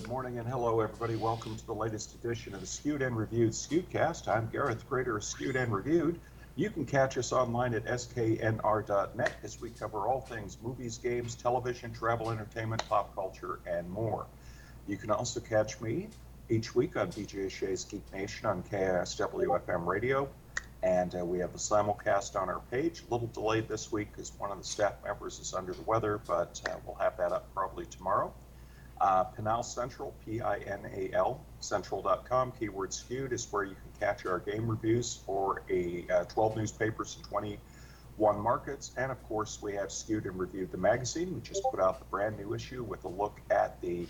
Good morning and hello, everybody. Welcome to the latest edition of the Skewed and Reviewed Skewedcast. I'm Gareth, creator of Skewed and Reviewed. You can catch us online at sknr.net as we cover all things movies, games, television, travel, entertainment, pop culture, and more. You can also catch me each week on BJ Shea's Geek Nation on KISW FM radio. And uh, we have a simulcast on our page. A little delayed this week because one of the staff members is under the weather, but uh, we'll have that up probably tomorrow. Uh, Pinal Central, P I N A L, central.com, keyword skewed, is where you can catch our game reviews for a uh, 12 newspapers and 21 markets. And of course, we have Skewed and Reviewed the magazine. We just put out the brand new issue with a look at the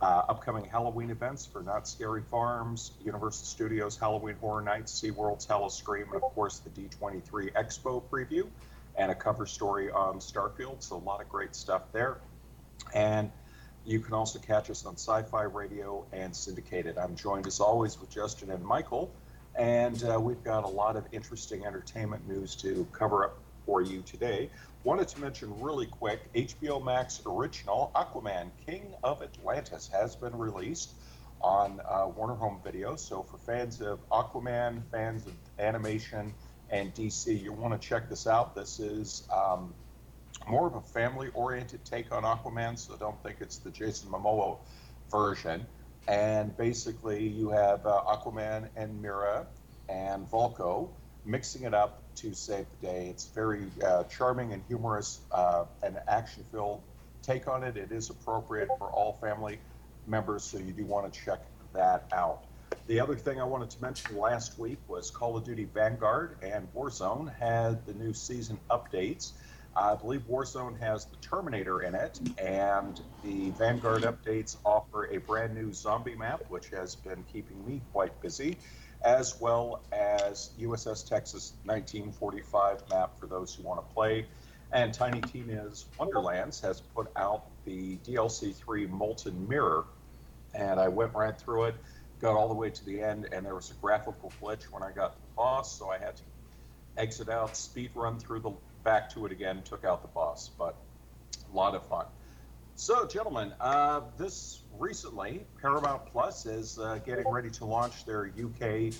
uh, upcoming Halloween events for Knott's Scary Farms, Universal Studios Halloween Horror Nights, SeaWorld's Howl-O-Scream, and of course the D23 Expo preview and a cover story on Starfield. So a lot of great stuff there. And you can also catch us on Sci Fi Radio and syndicated. I'm joined as always with Justin and Michael, and uh, we've got a lot of interesting entertainment news to cover up for you today. Wanted to mention really quick HBO Max original Aquaman King of Atlantis has been released on uh, Warner Home Video. So, for fans of Aquaman, fans of animation, and DC, you want to check this out. This is. Um, more of a family oriented take on Aquaman, so don't think it's the Jason Momoa version. And basically, you have uh, Aquaman and Mera and Vulko mixing it up to save the day. It's very uh, charming and humorous uh, and action filled take on it. It is appropriate for all family members, so you do want to check that out. The other thing I wanted to mention last week was Call of Duty Vanguard and Warzone had the new season updates. I believe Warzone has the Terminator in it, and the Vanguard updates offer a brand new zombie map, which has been keeping me quite busy, as well as USS Texas 1945 map for those who want to play. And Tiny Tina's Wonderlands has put out the DLC 3 Molten Mirror, and I went right through it, got all the way to the end, and there was a graphical glitch when I got to the boss, so I had to exit out, speed run through the back to it again, took out the boss, but a lot of fun. So, gentlemen, uh, this recently, Paramount Plus is uh, getting ready to launch their UK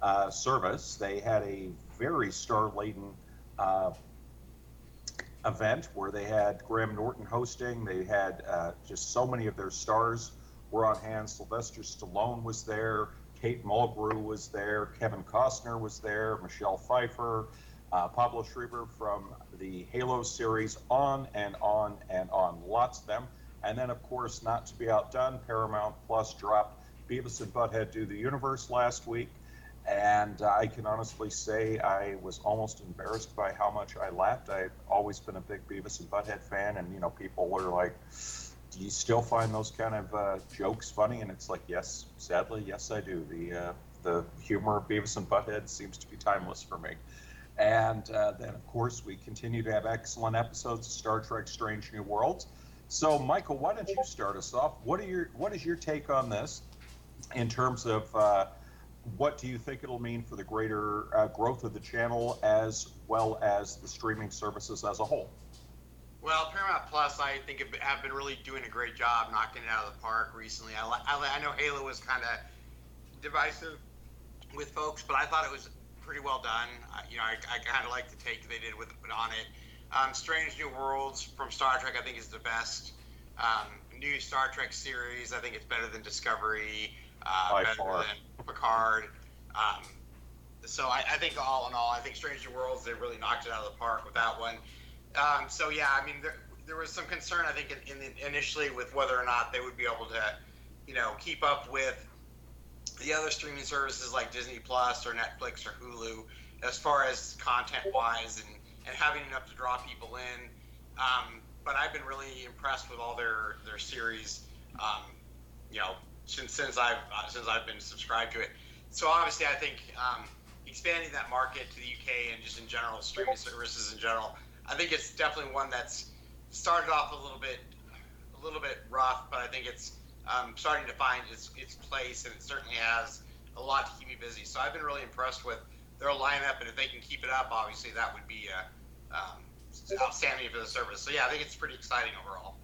uh, service. They had a very star laden uh, event where they had Graham Norton hosting. They had uh, just so many of their stars were on hand. Sylvester Stallone was there. Kate Mulgrew was there. Kevin Costner was there. Michelle Pfeiffer uh, Pablo Schreiber from the Halo series, on and on and on. Lots of them. And then, of course, not to be outdone, Paramount Plus dropped Beavis and Butthead Do the Universe last week. And uh, I can honestly say I was almost embarrassed by how much I laughed. I've always been a big Beavis and Butthead fan, and you know, people were like, "Do you still find those kind of uh, jokes funny?" And it's like, yes, sadly, yes, I do. The uh, the humor of Beavis and Butthead seems to be timeless for me. And uh, then, of course, we continue to have excellent episodes of Star Trek: Strange New Worlds. So, Michael, why don't you start us off? What are your What is your take on this, in terms of uh, what do you think it'll mean for the greater uh, growth of the channel as well as the streaming services as a whole? Well, Paramount Plus, I think have been really doing a great job knocking it out of the park recently. I, I, I know Halo was kind of divisive with folks, but I thought it was pretty well done. Uh, you know, I, I kind of like the take they did with it on it. Um, Strange New Worlds from Star Trek, I think, is the best um, new Star Trek series. I think it's better than Discovery, uh, better far. than Picard. Um, so I, I, think all in all, I think Strange New Worlds they really knocked it out of the park with that one. Um, so yeah, I mean there, there was some concern I think in, in the, initially with whether or not they would be able to, you know, keep up with the other streaming services like Disney Plus or Netflix or Hulu, as far as content wise and, and having enough to draw people in. Um, but I've been really impressed with all their their series. Um, you know, since since I've uh, since I've been subscribed to it. So obviously, I think um, expanding that market to the UK and just in general streaming services in general, I think it's definitely one that's started off a little bit a little bit rough, but I think it's um, starting to find its, its place, and it certainly has a lot to keep me busy. So I've been really impressed with their lineup, and if they can keep it up, obviously that would be uh, um, outstanding for the service. So yeah, I think it's pretty exciting overall.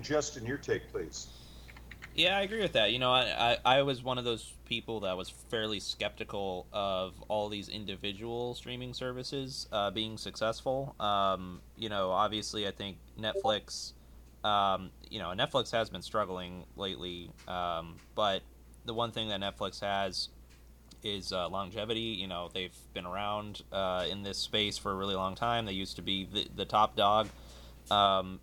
Justin, your take, please. Yeah, I agree with that. You know, I, I, I was one of those people that was fairly skeptical of all these individual streaming services uh, being successful. Um, you know, obviously, I think Netflix, um, you know, Netflix has been struggling lately, um, but the one thing that Netflix has is uh, longevity. You know, they've been around uh, in this space for a really long time. They used to be the, the top dog. Um,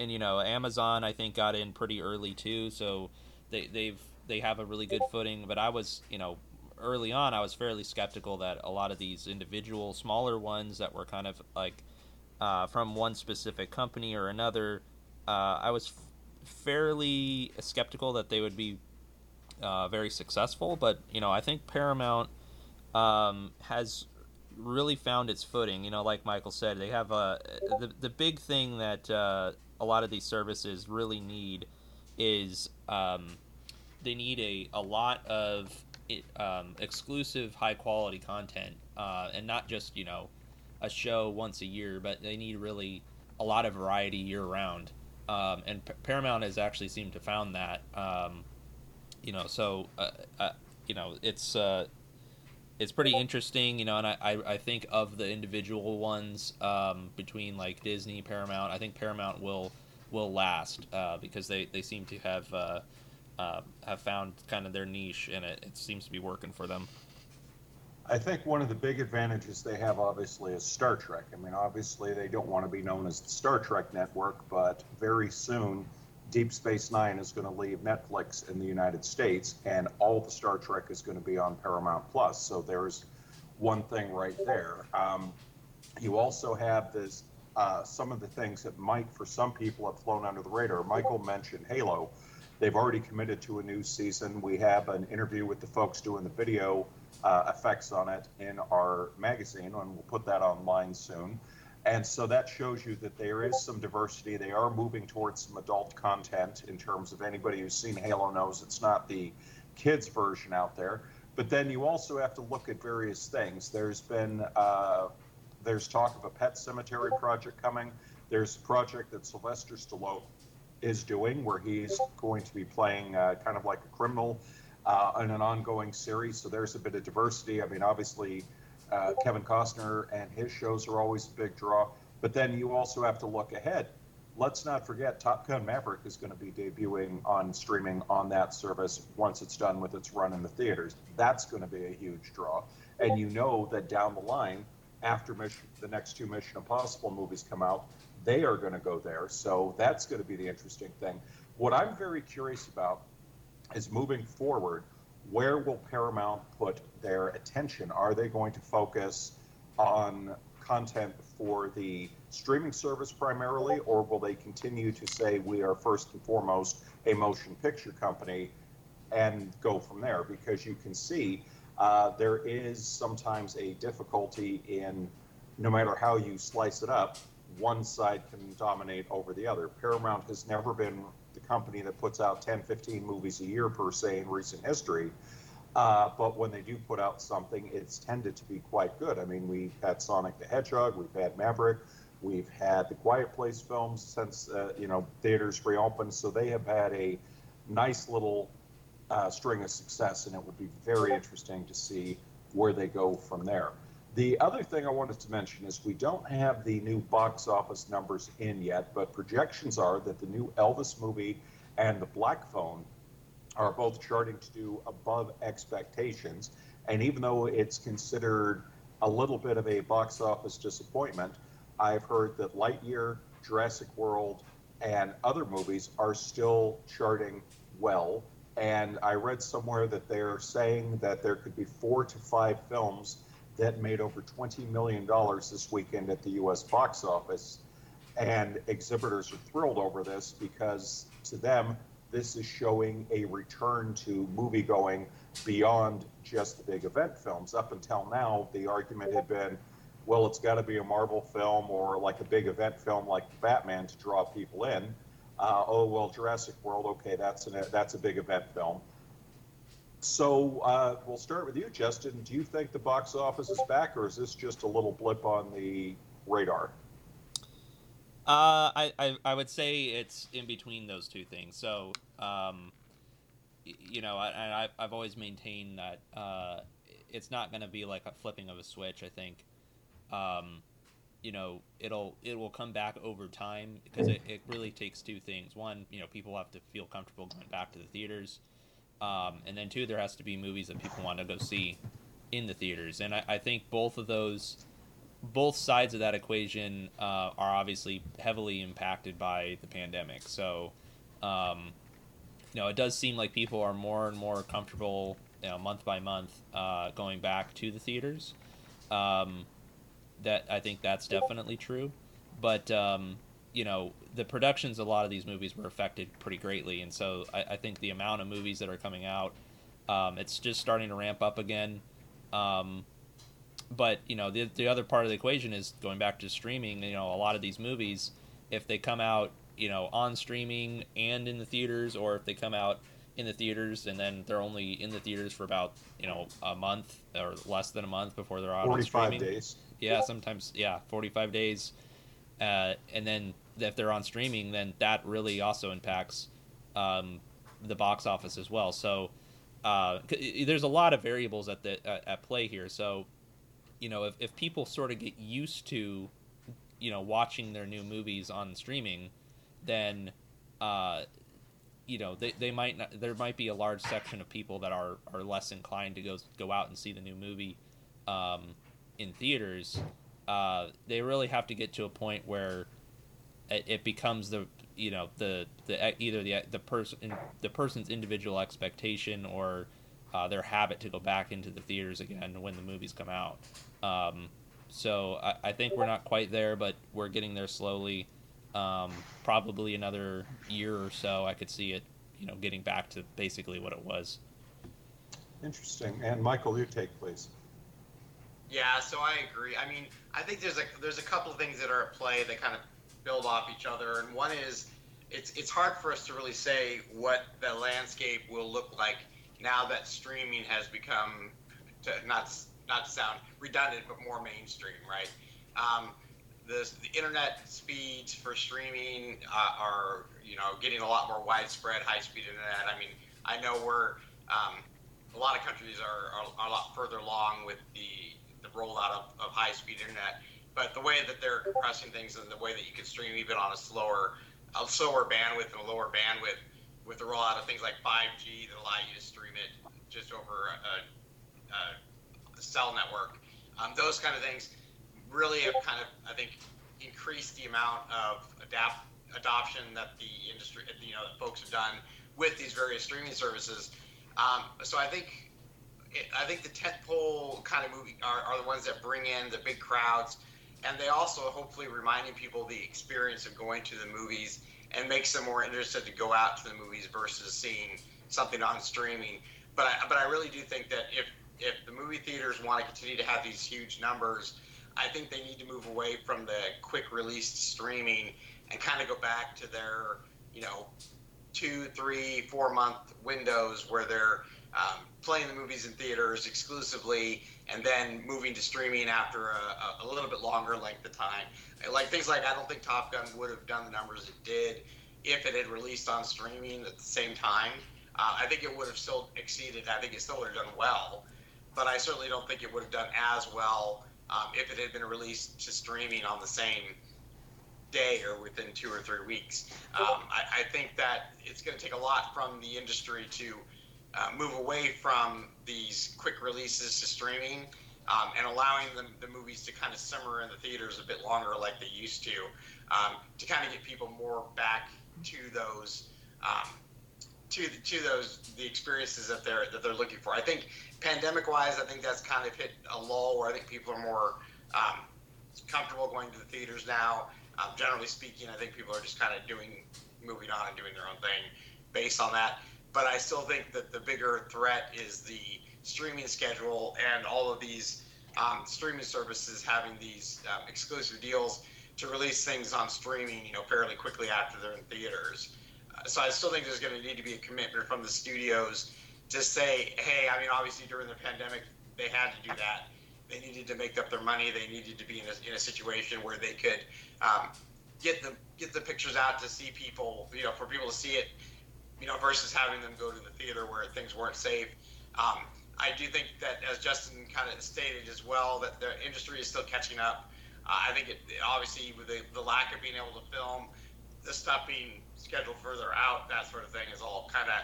and you know Amazon I think got in pretty early too, so they they've they have a really good footing. But I was you know early on I was fairly skeptical that a lot of these individual smaller ones that were kind of like uh, from one specific company or another, uh, I was f- fairly skeptical that they would be uh, very successful. But you know I think Paramount um, has really found its footing. You know, like Michael said, they have a the the big thing that uh, a lot of these services really need is um, they need a, a lot of um, exclusive high quality content uh, and not just you know a show once a year but they need really a lot of variety year round um, and P- paramount has actually seemed to found that um, you know so uh, uh, you know it's uh, it's pretty interesting, you know, and I, I, I think of the individual ones um, between like Disney, Paramount. I think Paramount will will last uh, because they, they seem to have uh, uh, have found kind of their niche, and it, it seems to be working for them. I think one of the big advantages they have, obviously, is Star Trek. I mean, obviously, they don't want to be known as the Star Trek network, but very soon Deep Space Nine is going to leave Netflix in the United States, and all the Star Trek is going to be on Paramount Plus. So there's one thing right there. Um, you also have this uh, some of the things that might, for some people, have flown under the radar. Michael mentioned Halo. They've already committed to a new season. We have an interview with the folks doing the video uh, effects on it in our magazine, and we'll put that online soon. And so that shows you that there is some diversity. They are moving towards some adult content in terms of anybody who's seen Halo knows it's not the kids version out there. But then you also have to look at various things. There's been uh, there's talk of a Pet Sematary project coming. There's a project that Sylvester Stallone is doing where he's going to be playing uh, kind of like a criminal uh, in an ongoing series. So there's a bit of diversity. I mean, obviously uh, Kevin Costner and his shows are always a big draw. But then you also have to look ahead. Let's not forget Top Gun Maverick is going to be debuting on streaming on that service once it's done with its run in the theaters. That's going to be a huge draw. And you know that down the line, after mission, the next two Mission Impossible movies come out, they are going to go there. So that's going to be the interesting thing. What I'm very curious about is moving forward where will Paramount put their attention? Are they going to focus on content for the streaming service primarily, or will they continue to say we are first and foremost a motion picture company and go from there? Because you can see uh, there is sometimes a difficulty in no matter how you slice it up, one side can dominate over the other. Paramount has never been company that puts out 10, 15 movies a year per se in recent history. Uh, but when they do put out something, it's tended to be quite good. I mean, we've had Sonic the Hedgehog, we've had Maverick, we've had the Quiet Place films since uh, you know theaters reopened. So they have had a nice little uh, string of success, and it would be very interesting to see where they go from there. The other thing I wanted to mention is we don't have the new box office numbers in yet, but projections are that the new Elvis movie and the Black Phone are both charting to do above expectations. And even though it's considered a little bit of a box office disappointment, I've heard that Lightyear, Jurassic World, and other movies are still charting well. And I read somewhere that they're saying that there could be four to five films that made over $20 million this weekend at the US box office. And exhibitors are thrilled over this because to them, this is showing a return to movie going beyond just the big event films. Up until now, the argument had been, well, it's got to be a Marvel film or like a big event film like Batman to draw people in. Uh, oh well, Jurassic World, okay, that's an, that's a big event film. So uh, we'll start with you, Justin. Do you think the box office is back, or is this just a little blip on the radar? Uh, I, I, I would say it's in between those two things. So, um, you know, I, I I've always maintained that uh, it's not going to be like a flipping of a switch. I think, um, you know, it'll it will come back over time because it, it really takes two things. One, you know, people have to feel comfortable going back to the theaters, um, and then two, there has to be movies that people want to go see in the theaters. And I, I think both of those, both sides of that equation uh, are obviously heavily impacted by the pandemic. So. Um, you know, it does seem like people are more and more comfortable, you know, month by month, uh, going back to the theaters. Um, that I think that's definitely true, but um, you know, the productions a lot of these movies were affected pretty greatly, and so I, I think the amount of movies that are coming out, um, it's just starting to ramp up again. Um, but you know, the the other part of the equation is going back to streaming. You know, a lot of these movies, if they come out you know on streaming and in the theaters, or if they come out in the theaters and then they're only in the theaters for about you know a month or less than a month before they're out on streaming. days. Yeah, sometimes yeah, forty five days, uh, and then if they're on streaming, then that really also impacts um, the box office as well. So uh, there's a lot of variables at the uh, at play here. So you know if, if people sort of get used to you know watching their new movies on streaming then uh, you know they, they might not there might be a large section of people that are, are less inclined to go go out and see the new movie um, in theaters uh, they really have to get to a point where it, it becomes the you know the the either the the person the person's individual expectation or uh, their habit to go back into the theaters again when the movies come out. Um, so I, I, think we're not quite there, but we're getting there slowly um, probably another year or so, I could see it, you know, getting back to basically what it was. Interesting. And Michael, your take, please. Yeah, so I agree. I mean, I think there's a there's a couple of things that are at play that kind of build off each other, and one is it's it's hard for us to really say what the landscape will look like now that streaming has become to, not not to sound redundant, but more mainstream, right? Um, the, the internet speeds for streaming uh, are you know getting a lot more widespread high speed internet. I mean, I know we're um, a lot of countries are, are, are, a lot further along with the rollout of, of high speed internet, but the way that they're compressing things and the way that you can stream even on a slower a slower bandwidth and a lower bandwidth with the rollout of things like 5G that allow you to stream it just over a, a, a cell network. Um, those kind of things really have kind of, I think, increased the amount of adoption that the industry, you know, that folks have done with these various streaming services. Um, so I think, I think the tentpole kind of movie are, are the ones that bring in the big crowds, and they also hopefully reminding people the experience of going to the movies and makes them more interested to go out to the movies versus seeing something on streaming. But I, but I really do think that if if the movie theaters want to continue to have these huge numbers, I think they need to move away from the quick release streaming and kind of go back to their, you know, two, three, four month windows where they're um, playing the movies in theaters exclusively and then moving to streaming after a, a, little bit longer length of time. Like things like I don't think Top Gun would have done the numbers it did if it had released on streaming at the same time. Uh, I think it would have still exceeded. I think it still would have done well, but I certainly don't think it would have done as well um, if it had been released to streaming on the same day or within two or three weeks. Um, I, I, think that it's going to take a lot from the industry to uh, move away from these quick releases to streaming um, and allowing the, the movies to kind of simmer in the theaters a bit longer like they used to, um, to kind of get people more back to those. Um, to, to those the experiences that they're that they're looking for. I think pandemic wise, I think that's kind of hit a lull where I think people are more um, comfortable going to the theaters now. Um, generally speaking, I think people are just kind of doing, moving on and doing their own thing based on that. But I still think that the bigger threat is the streaming schedule and all of these um, streaming services having these um, exclusive deals to release things on streaming, you know, fairly quickly after they're in theaters. Uh, so I still think there's going to need to be a commitment from the studios to say, hey, I mean, obviously during the pandemic, they had to do that. They needed to make up their money. They needed to be in a, in a situation where they could um, get the get the pictures out to see people, you know, for people to see it you know, versus having them go to the theater where things weren't safe. Um, I do think that, as Justin kind of stated as well, that the industry is still catching up. Uh, I think it obviously with the, the lack of being able to film, the stuff being scheduled further out, that sort of thing, is all kind of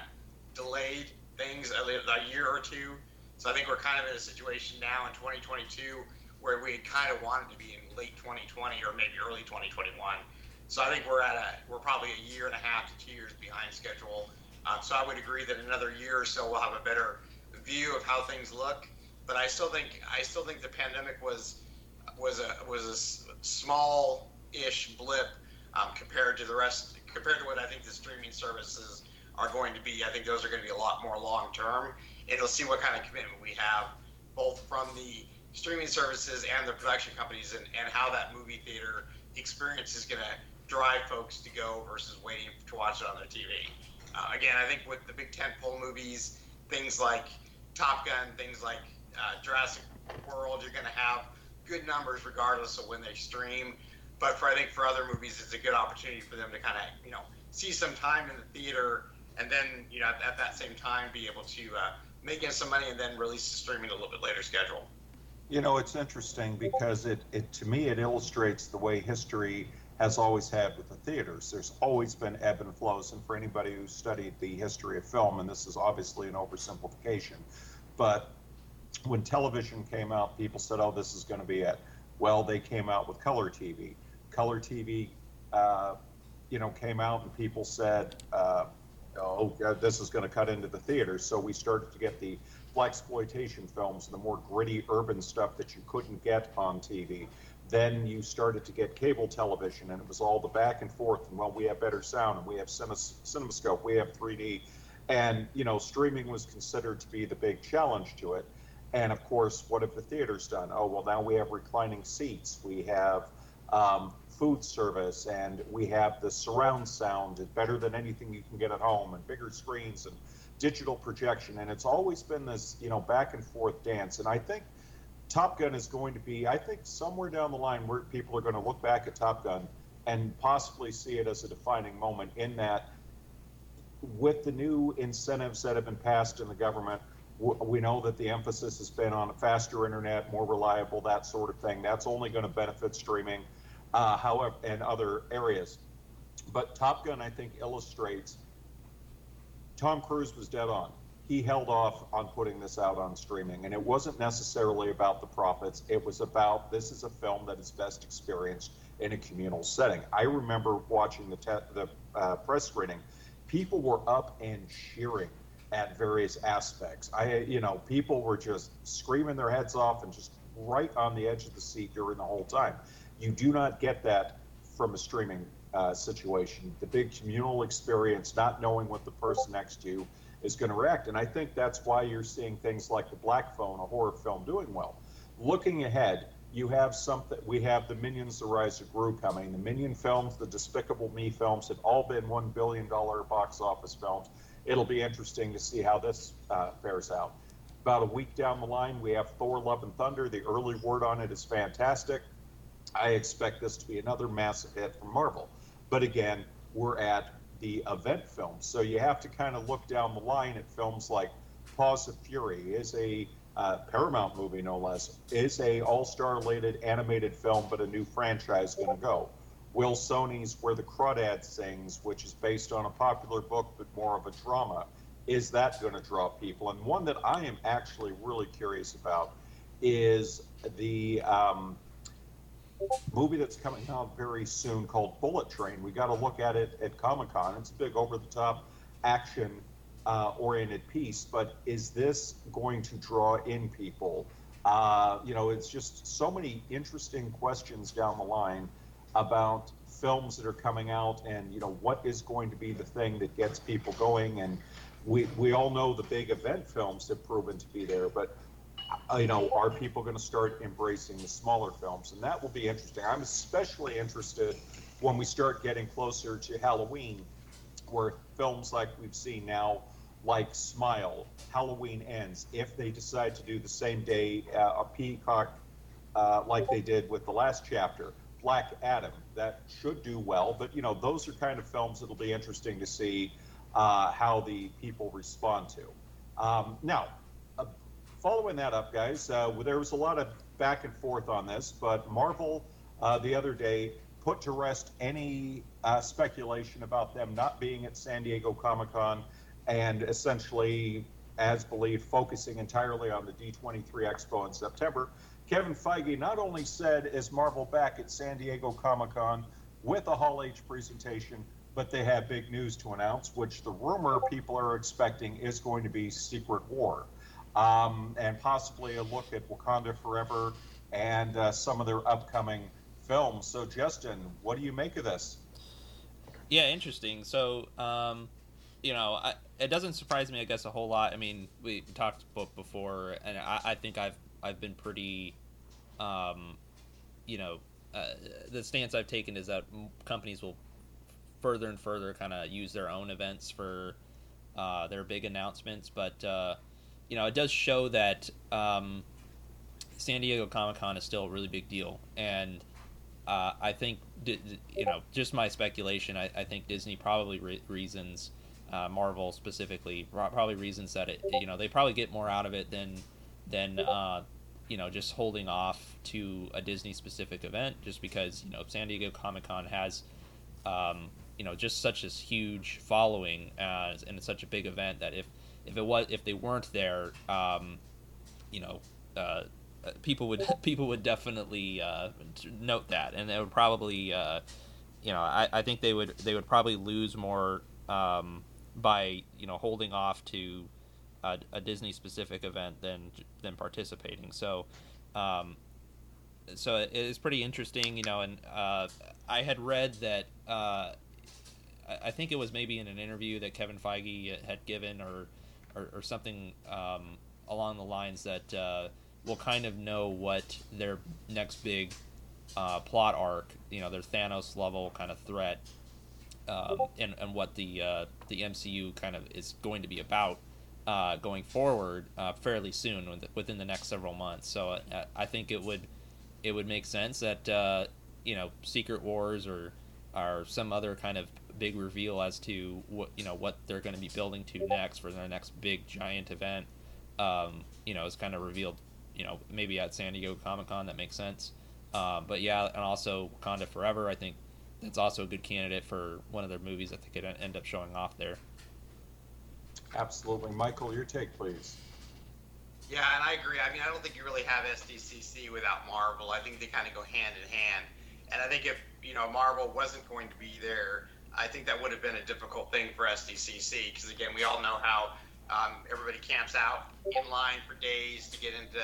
delayed things a year or two. So I think we're kind of in a situation now in 2022 where we kind of wanted to be in late 2020 or maybe early 2021. So I think we're at a we're probably a year and a half to two years behind schedule. Um, so I would agree that another year or so we'll have a better view of how things look. But I still think I still think the pandemic was was a was a small-ish blip um, compared to the rest compared to what I think the streaming services are going to be. I think those are going to be a lot more long term, and we'll see what kind of commitment we have both from the streaming services and the production companies, and, and how that movie theater experience is going to drive folks to go versus waiting to watch it on their TV. Uh, again, I think with the big tentpole movies, things like Top Gun, things like uh, Jurassic World, you're going to have good numbers regardless of when they stream. But for I think for other movies, it's a good opportunity for them to kind of you know see some time in the theater, and then you know at, at that same time be able to uh, make in some money and then release the streaming a little bit later schedule. You know, it's interesting because it, it to me it illustrates the way history has always had with the theaters. There's always been ebb and flows, and for anybody who's studied the history of film, and this is obviously an oversimplification, but when television came out, people said, "Oh, this is going to be it." Well, they came out with color TV. Color TV, uh, you know, came out, and people said, uh, "Oh, this is going to cut into the theaters." So we started to get the black exploitation films, the more gritty urban stuff that you couldn't get on TV then you started to get cable television and it was all the back and forth and well we have better sound and we have cinemascope we have 3d and you know streaming was considered to be the big challenge to it. And of course what have the theaters done? Oh well now we have reclining seats we have um, food service and we have the surround sound better than anything you can get at home and bigger screens and digital projection. And it's always been this you know back and forth dance. And i think Top Gun is going to be, I think, somewhere down the line where people are going to look back at Top Gun and possibly see it as a defining moment in that with the new incentives that have been passed in the government, we know that the emphasis has been on a faster internet, more reliable, that sort of thing. That's only going to benefit streaming, uh, however, and other areas. But Top Gun, I think, illustrates Tom Cruise was dead on he held off on putting this out on streaming. And it wasn't necessarily about the profits, it was about this is a film that is best experienced in a communal setting. I remember watching the, te- the uh, press screening, people were up and cheering at various aspects. I, you know, people were just screaming their heads off and just right on the edge of the seat during the whole time. You do not get that from a streaming uh, situation. The big communal experience, not knowing what the person next to you is going to react. And I think that's why you're seeing things like The Black Phone, a horror film, doing well. Looking ahead, you have something. We have the Minions: The Rise of Gru coming. The Minion films, the Despicable Me films, have all been one billion dollar box office films. It'll be interesting to see how this uh, fares out. About a week down the line, we have Thor: Love and Thunder. The early word on it is fantastic. I expect this to be another massive hit from Marvel. But again, we're at the event films. So you have to kind of look down the line at films like Paws of Fury is a uh, Paramount movie, no less, is a all-star rated animated film, but a new franchise going to go. Will Sony's Where the Crawdad Sings, which is based on a popular book but more of a drama, is that going to draw people? And one that I am actually really curious about is the um, movie that's coming out very soon called Bullet Train. We got to look at it at Comic Con. It's a big over the top action uh, oriented piece, but is this going to draw in people? Uh, you know, it's just so many interesting questions down the line about films that are coming out and, you know, what is going to be the thing that gets people going. And we, we all know the big event films have proven to be there, but you know, are people going to start embracing the smaller films? And that will be interesting. I'm especially interested when we start getting closer to Halloween, where films like we've seen now, like Smile, Halloween Ends, if they decide to do the same day uh, a Peacock, uh, like they did with the last chapter, Black Adam, that should do well. But you know, those are kind of films that'll be interesting to see uh, how the people respond to. Um, now, uh, following that up, guys, uh, there was a lot of back and forth on this, but Marvel uh, the other day put to rest any uh, speculation about them not being at San Diego Comic Con and essentially, as believed, focusing entirely on the D23 Expo in September. Kevin Feige not only said, is Marvel back at San Diego Comic Con with a Hall H presentation, but they have big news to announce, which the rumor people are expecting is going to be Secret War. Um, and possibly a look at Wakanda Forever and uh, some of their upcoming films. So, Justin, what do you make of this? Yeah, interesting. So, um, you know, I, it doesn't surprise me, I guess, a whole lot. I mean, we talked before, and I, I think I've I've been pretty, um, you know, uh, the stance I've taken is that companies will further and further kind of use their own events for uh, their big announcements. But uh, you know, it does show that um, San Diego Comic Con is still a really big deal, and uh, I think you know, just my speculation. I, I think Disney probably re- reasons. Uh, Marvel specifically, probably reasons that it, you know, they probably get more out of it than than uh, you know just holding off to a Disney specific event, just because you know San Diego Comic Con has um, you know just such a huge following and it's such a big event that if if it was if they weren't there, um, you know. Uh, people would people would definitely uh, note that, and they would probably, uh, you know, I, I think they would they would probably lose more um, by you know holding off to a, a Disney specific event than than participating. So, um, so it is pretty interesting, you know. And uh, I had read that uh, I think it was maybe in an interview that Kevin Feige had given, or or, or something um, along the lines that uh, we'll kind of know what their next big uh, plot arc, you know, their Thanos level kind of threat, um, and and what the uh, the MCU kind of is going to be about uh, going forward uh, fairly soon within the next several months. So uh, I think it would it would make sense that you know Secret Wars or or some other kind of big reveal as to what you know what they're going to be building to next for their next big giant event. Um, you know, is kind of revealed. You know, maybe at San Diego Comic Con that makes sense. Um, but yeah, and also Wakanda Forever. I think that's also a good candidate for one of their movies that they could end up showing off there. Absolutely. Michael, your take, please. Yeah, and I agree. I mean, I don't think you really have SDCC without Marvel. I think they kind of go hand in hand. And I think if, you know, Marvel wasn't going to be there, I think that would have been a difficult thing for SDCC because, again, we all know how um, everybody camps out in line for days to get into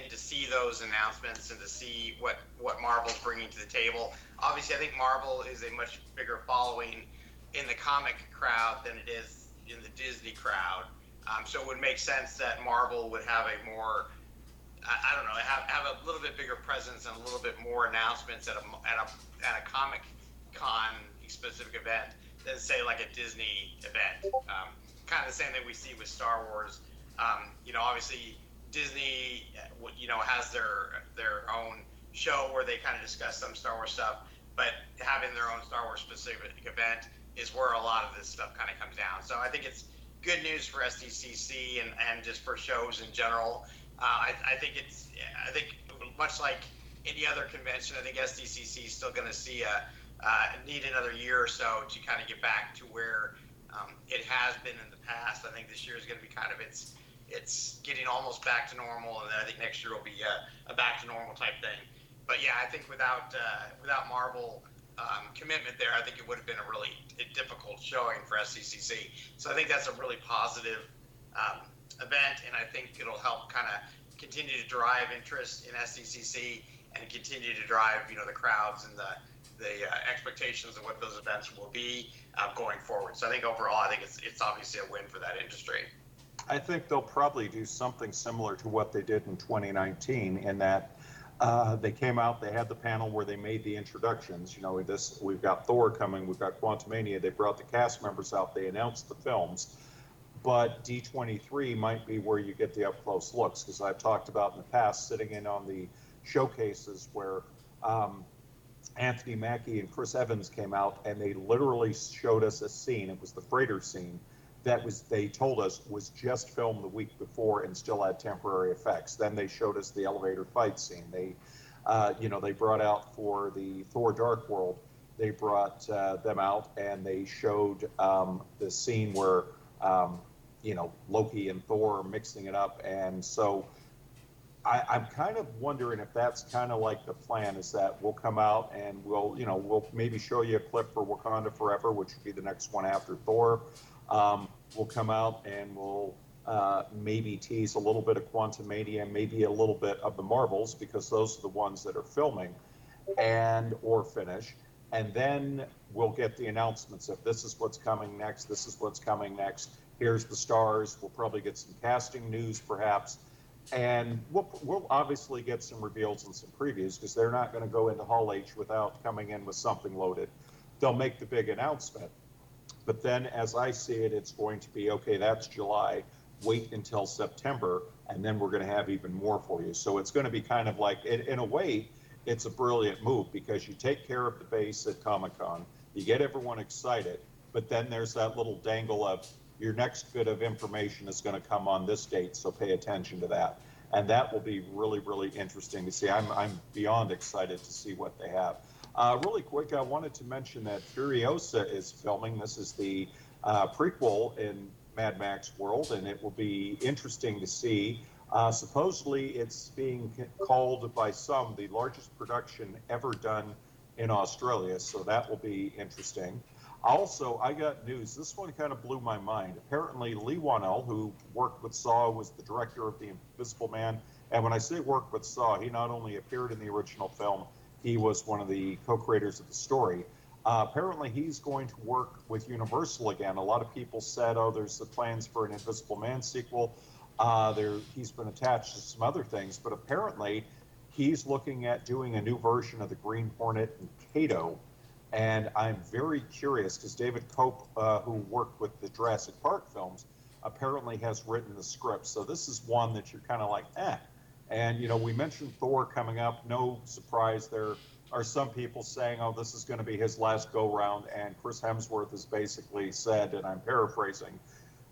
and to see those announcements and to see what what Marvel's bringing to the table. Obviously, I think Marvel is a much bigger following in the comic crowd than it is in the Disney crowd. Um, so it would make sense that Marvel would have a more, I, I, don't know, have, have a little bit bigger presence and a little bit more announcements at a at a at a Comic Con specific event than say like a Disney event. Um, kind of the same thing we see with Star Wars. Um, you know, obviously Disney, you know, has their their own show where they kind of discuss some Star Wars stuff, but having their own Star Wars specific event is where a lot of this stuff kind of comes down. So I think it's good news for SDCC and, and just for shows in general. Uh, I, I, think it's I think much like any other convention, I think SDCC is still going to see a uh, need another year or so to kind of get back to where um, it has been in the past. I think this year is going to be kind of its it's getting almost back to normal, and then I think next year will be a, a back to normal type thing. But yeah, I think without uh, without Marvel um, commitment there, I think it would have been a really difficult showing for SDCC. So I think that's a really positive um, event, and I think it'll help kind of continue to drive interest in SDCC and continue to drive you know the crowds and the the uh, expectations of what those events will be uh, going forward. So I think overall, I think it's it's obviously a win for that industry. I think they'll probably do something similar to what they did in 2019 in that uh, they came out, they had the panel where they made the introductions. You know, this we've got Thor coming, we've got Quantumania. They brought the cast members out, they announced the films. But D23 might be where you get the up close looks because I've talked about in the past sitting in on the showcases where um, Anthony Mackie and Chris Evans came out and they literally showed us a scene. It was the freighter scene that was they told us was just filmed the week before and still had temporary effects. Then they showed us the elevator fight scene. They, uh, you know, they brought out for the Thor: Dark World. They brought uh, them out and they showed um, the scene where, um, you know, Loki and Thor are mixing it up, and so I, I'm kind of wondering if that's kind of like the plan is that we'll come out and we'll, you know, we'll maybe show you a clip for Wakanda Forever, which would be the next one after Thor. Um, we'll come out and we'll uh, maybe tease a little bit of Quantumania, maybe a little bit of the Marvels, because those are the ones that are filming and or finish. And then we'll get the announcements of this is what's coming next, this is what's coming next. Here's the stars. We'll probably get some casting news, perhaps and we'll, we'll obviously get some reveals and some previews because they're not going to go into Hall H without coming in with something loaded. They'll make the big announcement. But then, as I see it, it's going to be okay, that's July. Wait until September, and then we're going to have even more for you. So it's going to be kind of like, in, in a way, it's a brilliant move because you take care of the base at Comic Con, you get everyone excited, but then there's that little dangle of, your next bit of information is going to come on this date, so pay attention to that. And that will be really, really interesting to see. I'm, I'm beyond excited to see what they have. Uh, really quick, I wanted to mention that Furiosa is filming. This is the uh, prequel in Mad Max World, and it will be interesting to see. Uh, supposedly, it's being called by some the largest production ever done in Australia, so that will be interesting. Also, I got news. This one kind of blew my mind. Apparently, Leigh Whannell, who worked with Saw, was the director of The Invisible Man. And when I say worked with Saw, he not only appeared in the original film, he was one of the co-creators of the story. Uh, apparently, he's going to work with Universal again. A lot of people said, "Oh, there's the plans for an Invisible Man sequel." Uh, there, he's been attached to some other things, but apparently, he's looking at doing a new version of the Green Hornet and Kato and I'm very curious because David Koepp, uh, who worked with the Jurassic Park films, apparently has written the script. So this is one that you're kind of like, eh. And, you know, we mentioned Thor coming up. No surprise there are some people saying, oh, this is going to be his last go round. And Chris Hemsworth has basically said, and I'm paraphrasing,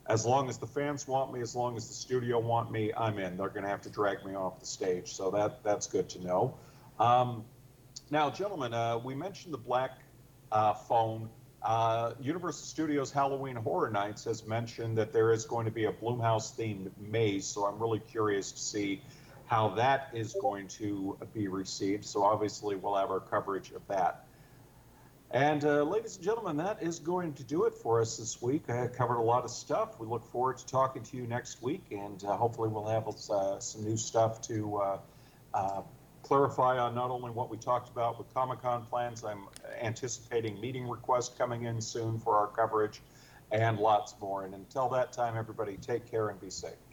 as long as the fans want me, as long as the studio want me, I'm in. They're going to have to drag me off the stage. So that that's good to know. Um, now, gentlemen, uh, we mentioned the Black uh, phone. Uh, Universal Studios Halloween Horror Nights has mentioned that there is going to be a Blumhouse themed maze, so I'm really curious to see how that is going to be received. So obviously, we'll have our coverage of that. And uh, ladies and gentlemen, that is going to do it for us this week. I covered a lot of stuff. We look forward to talking to you next week, and uh, hopefully, we'll have uh, some new stuff to uh, uh, clarify on not only what we talked about with Comic Con plans, I'm anticipating meeting requests coming in soon for our coverage and lots more. And until that time, everybody take care and be safe.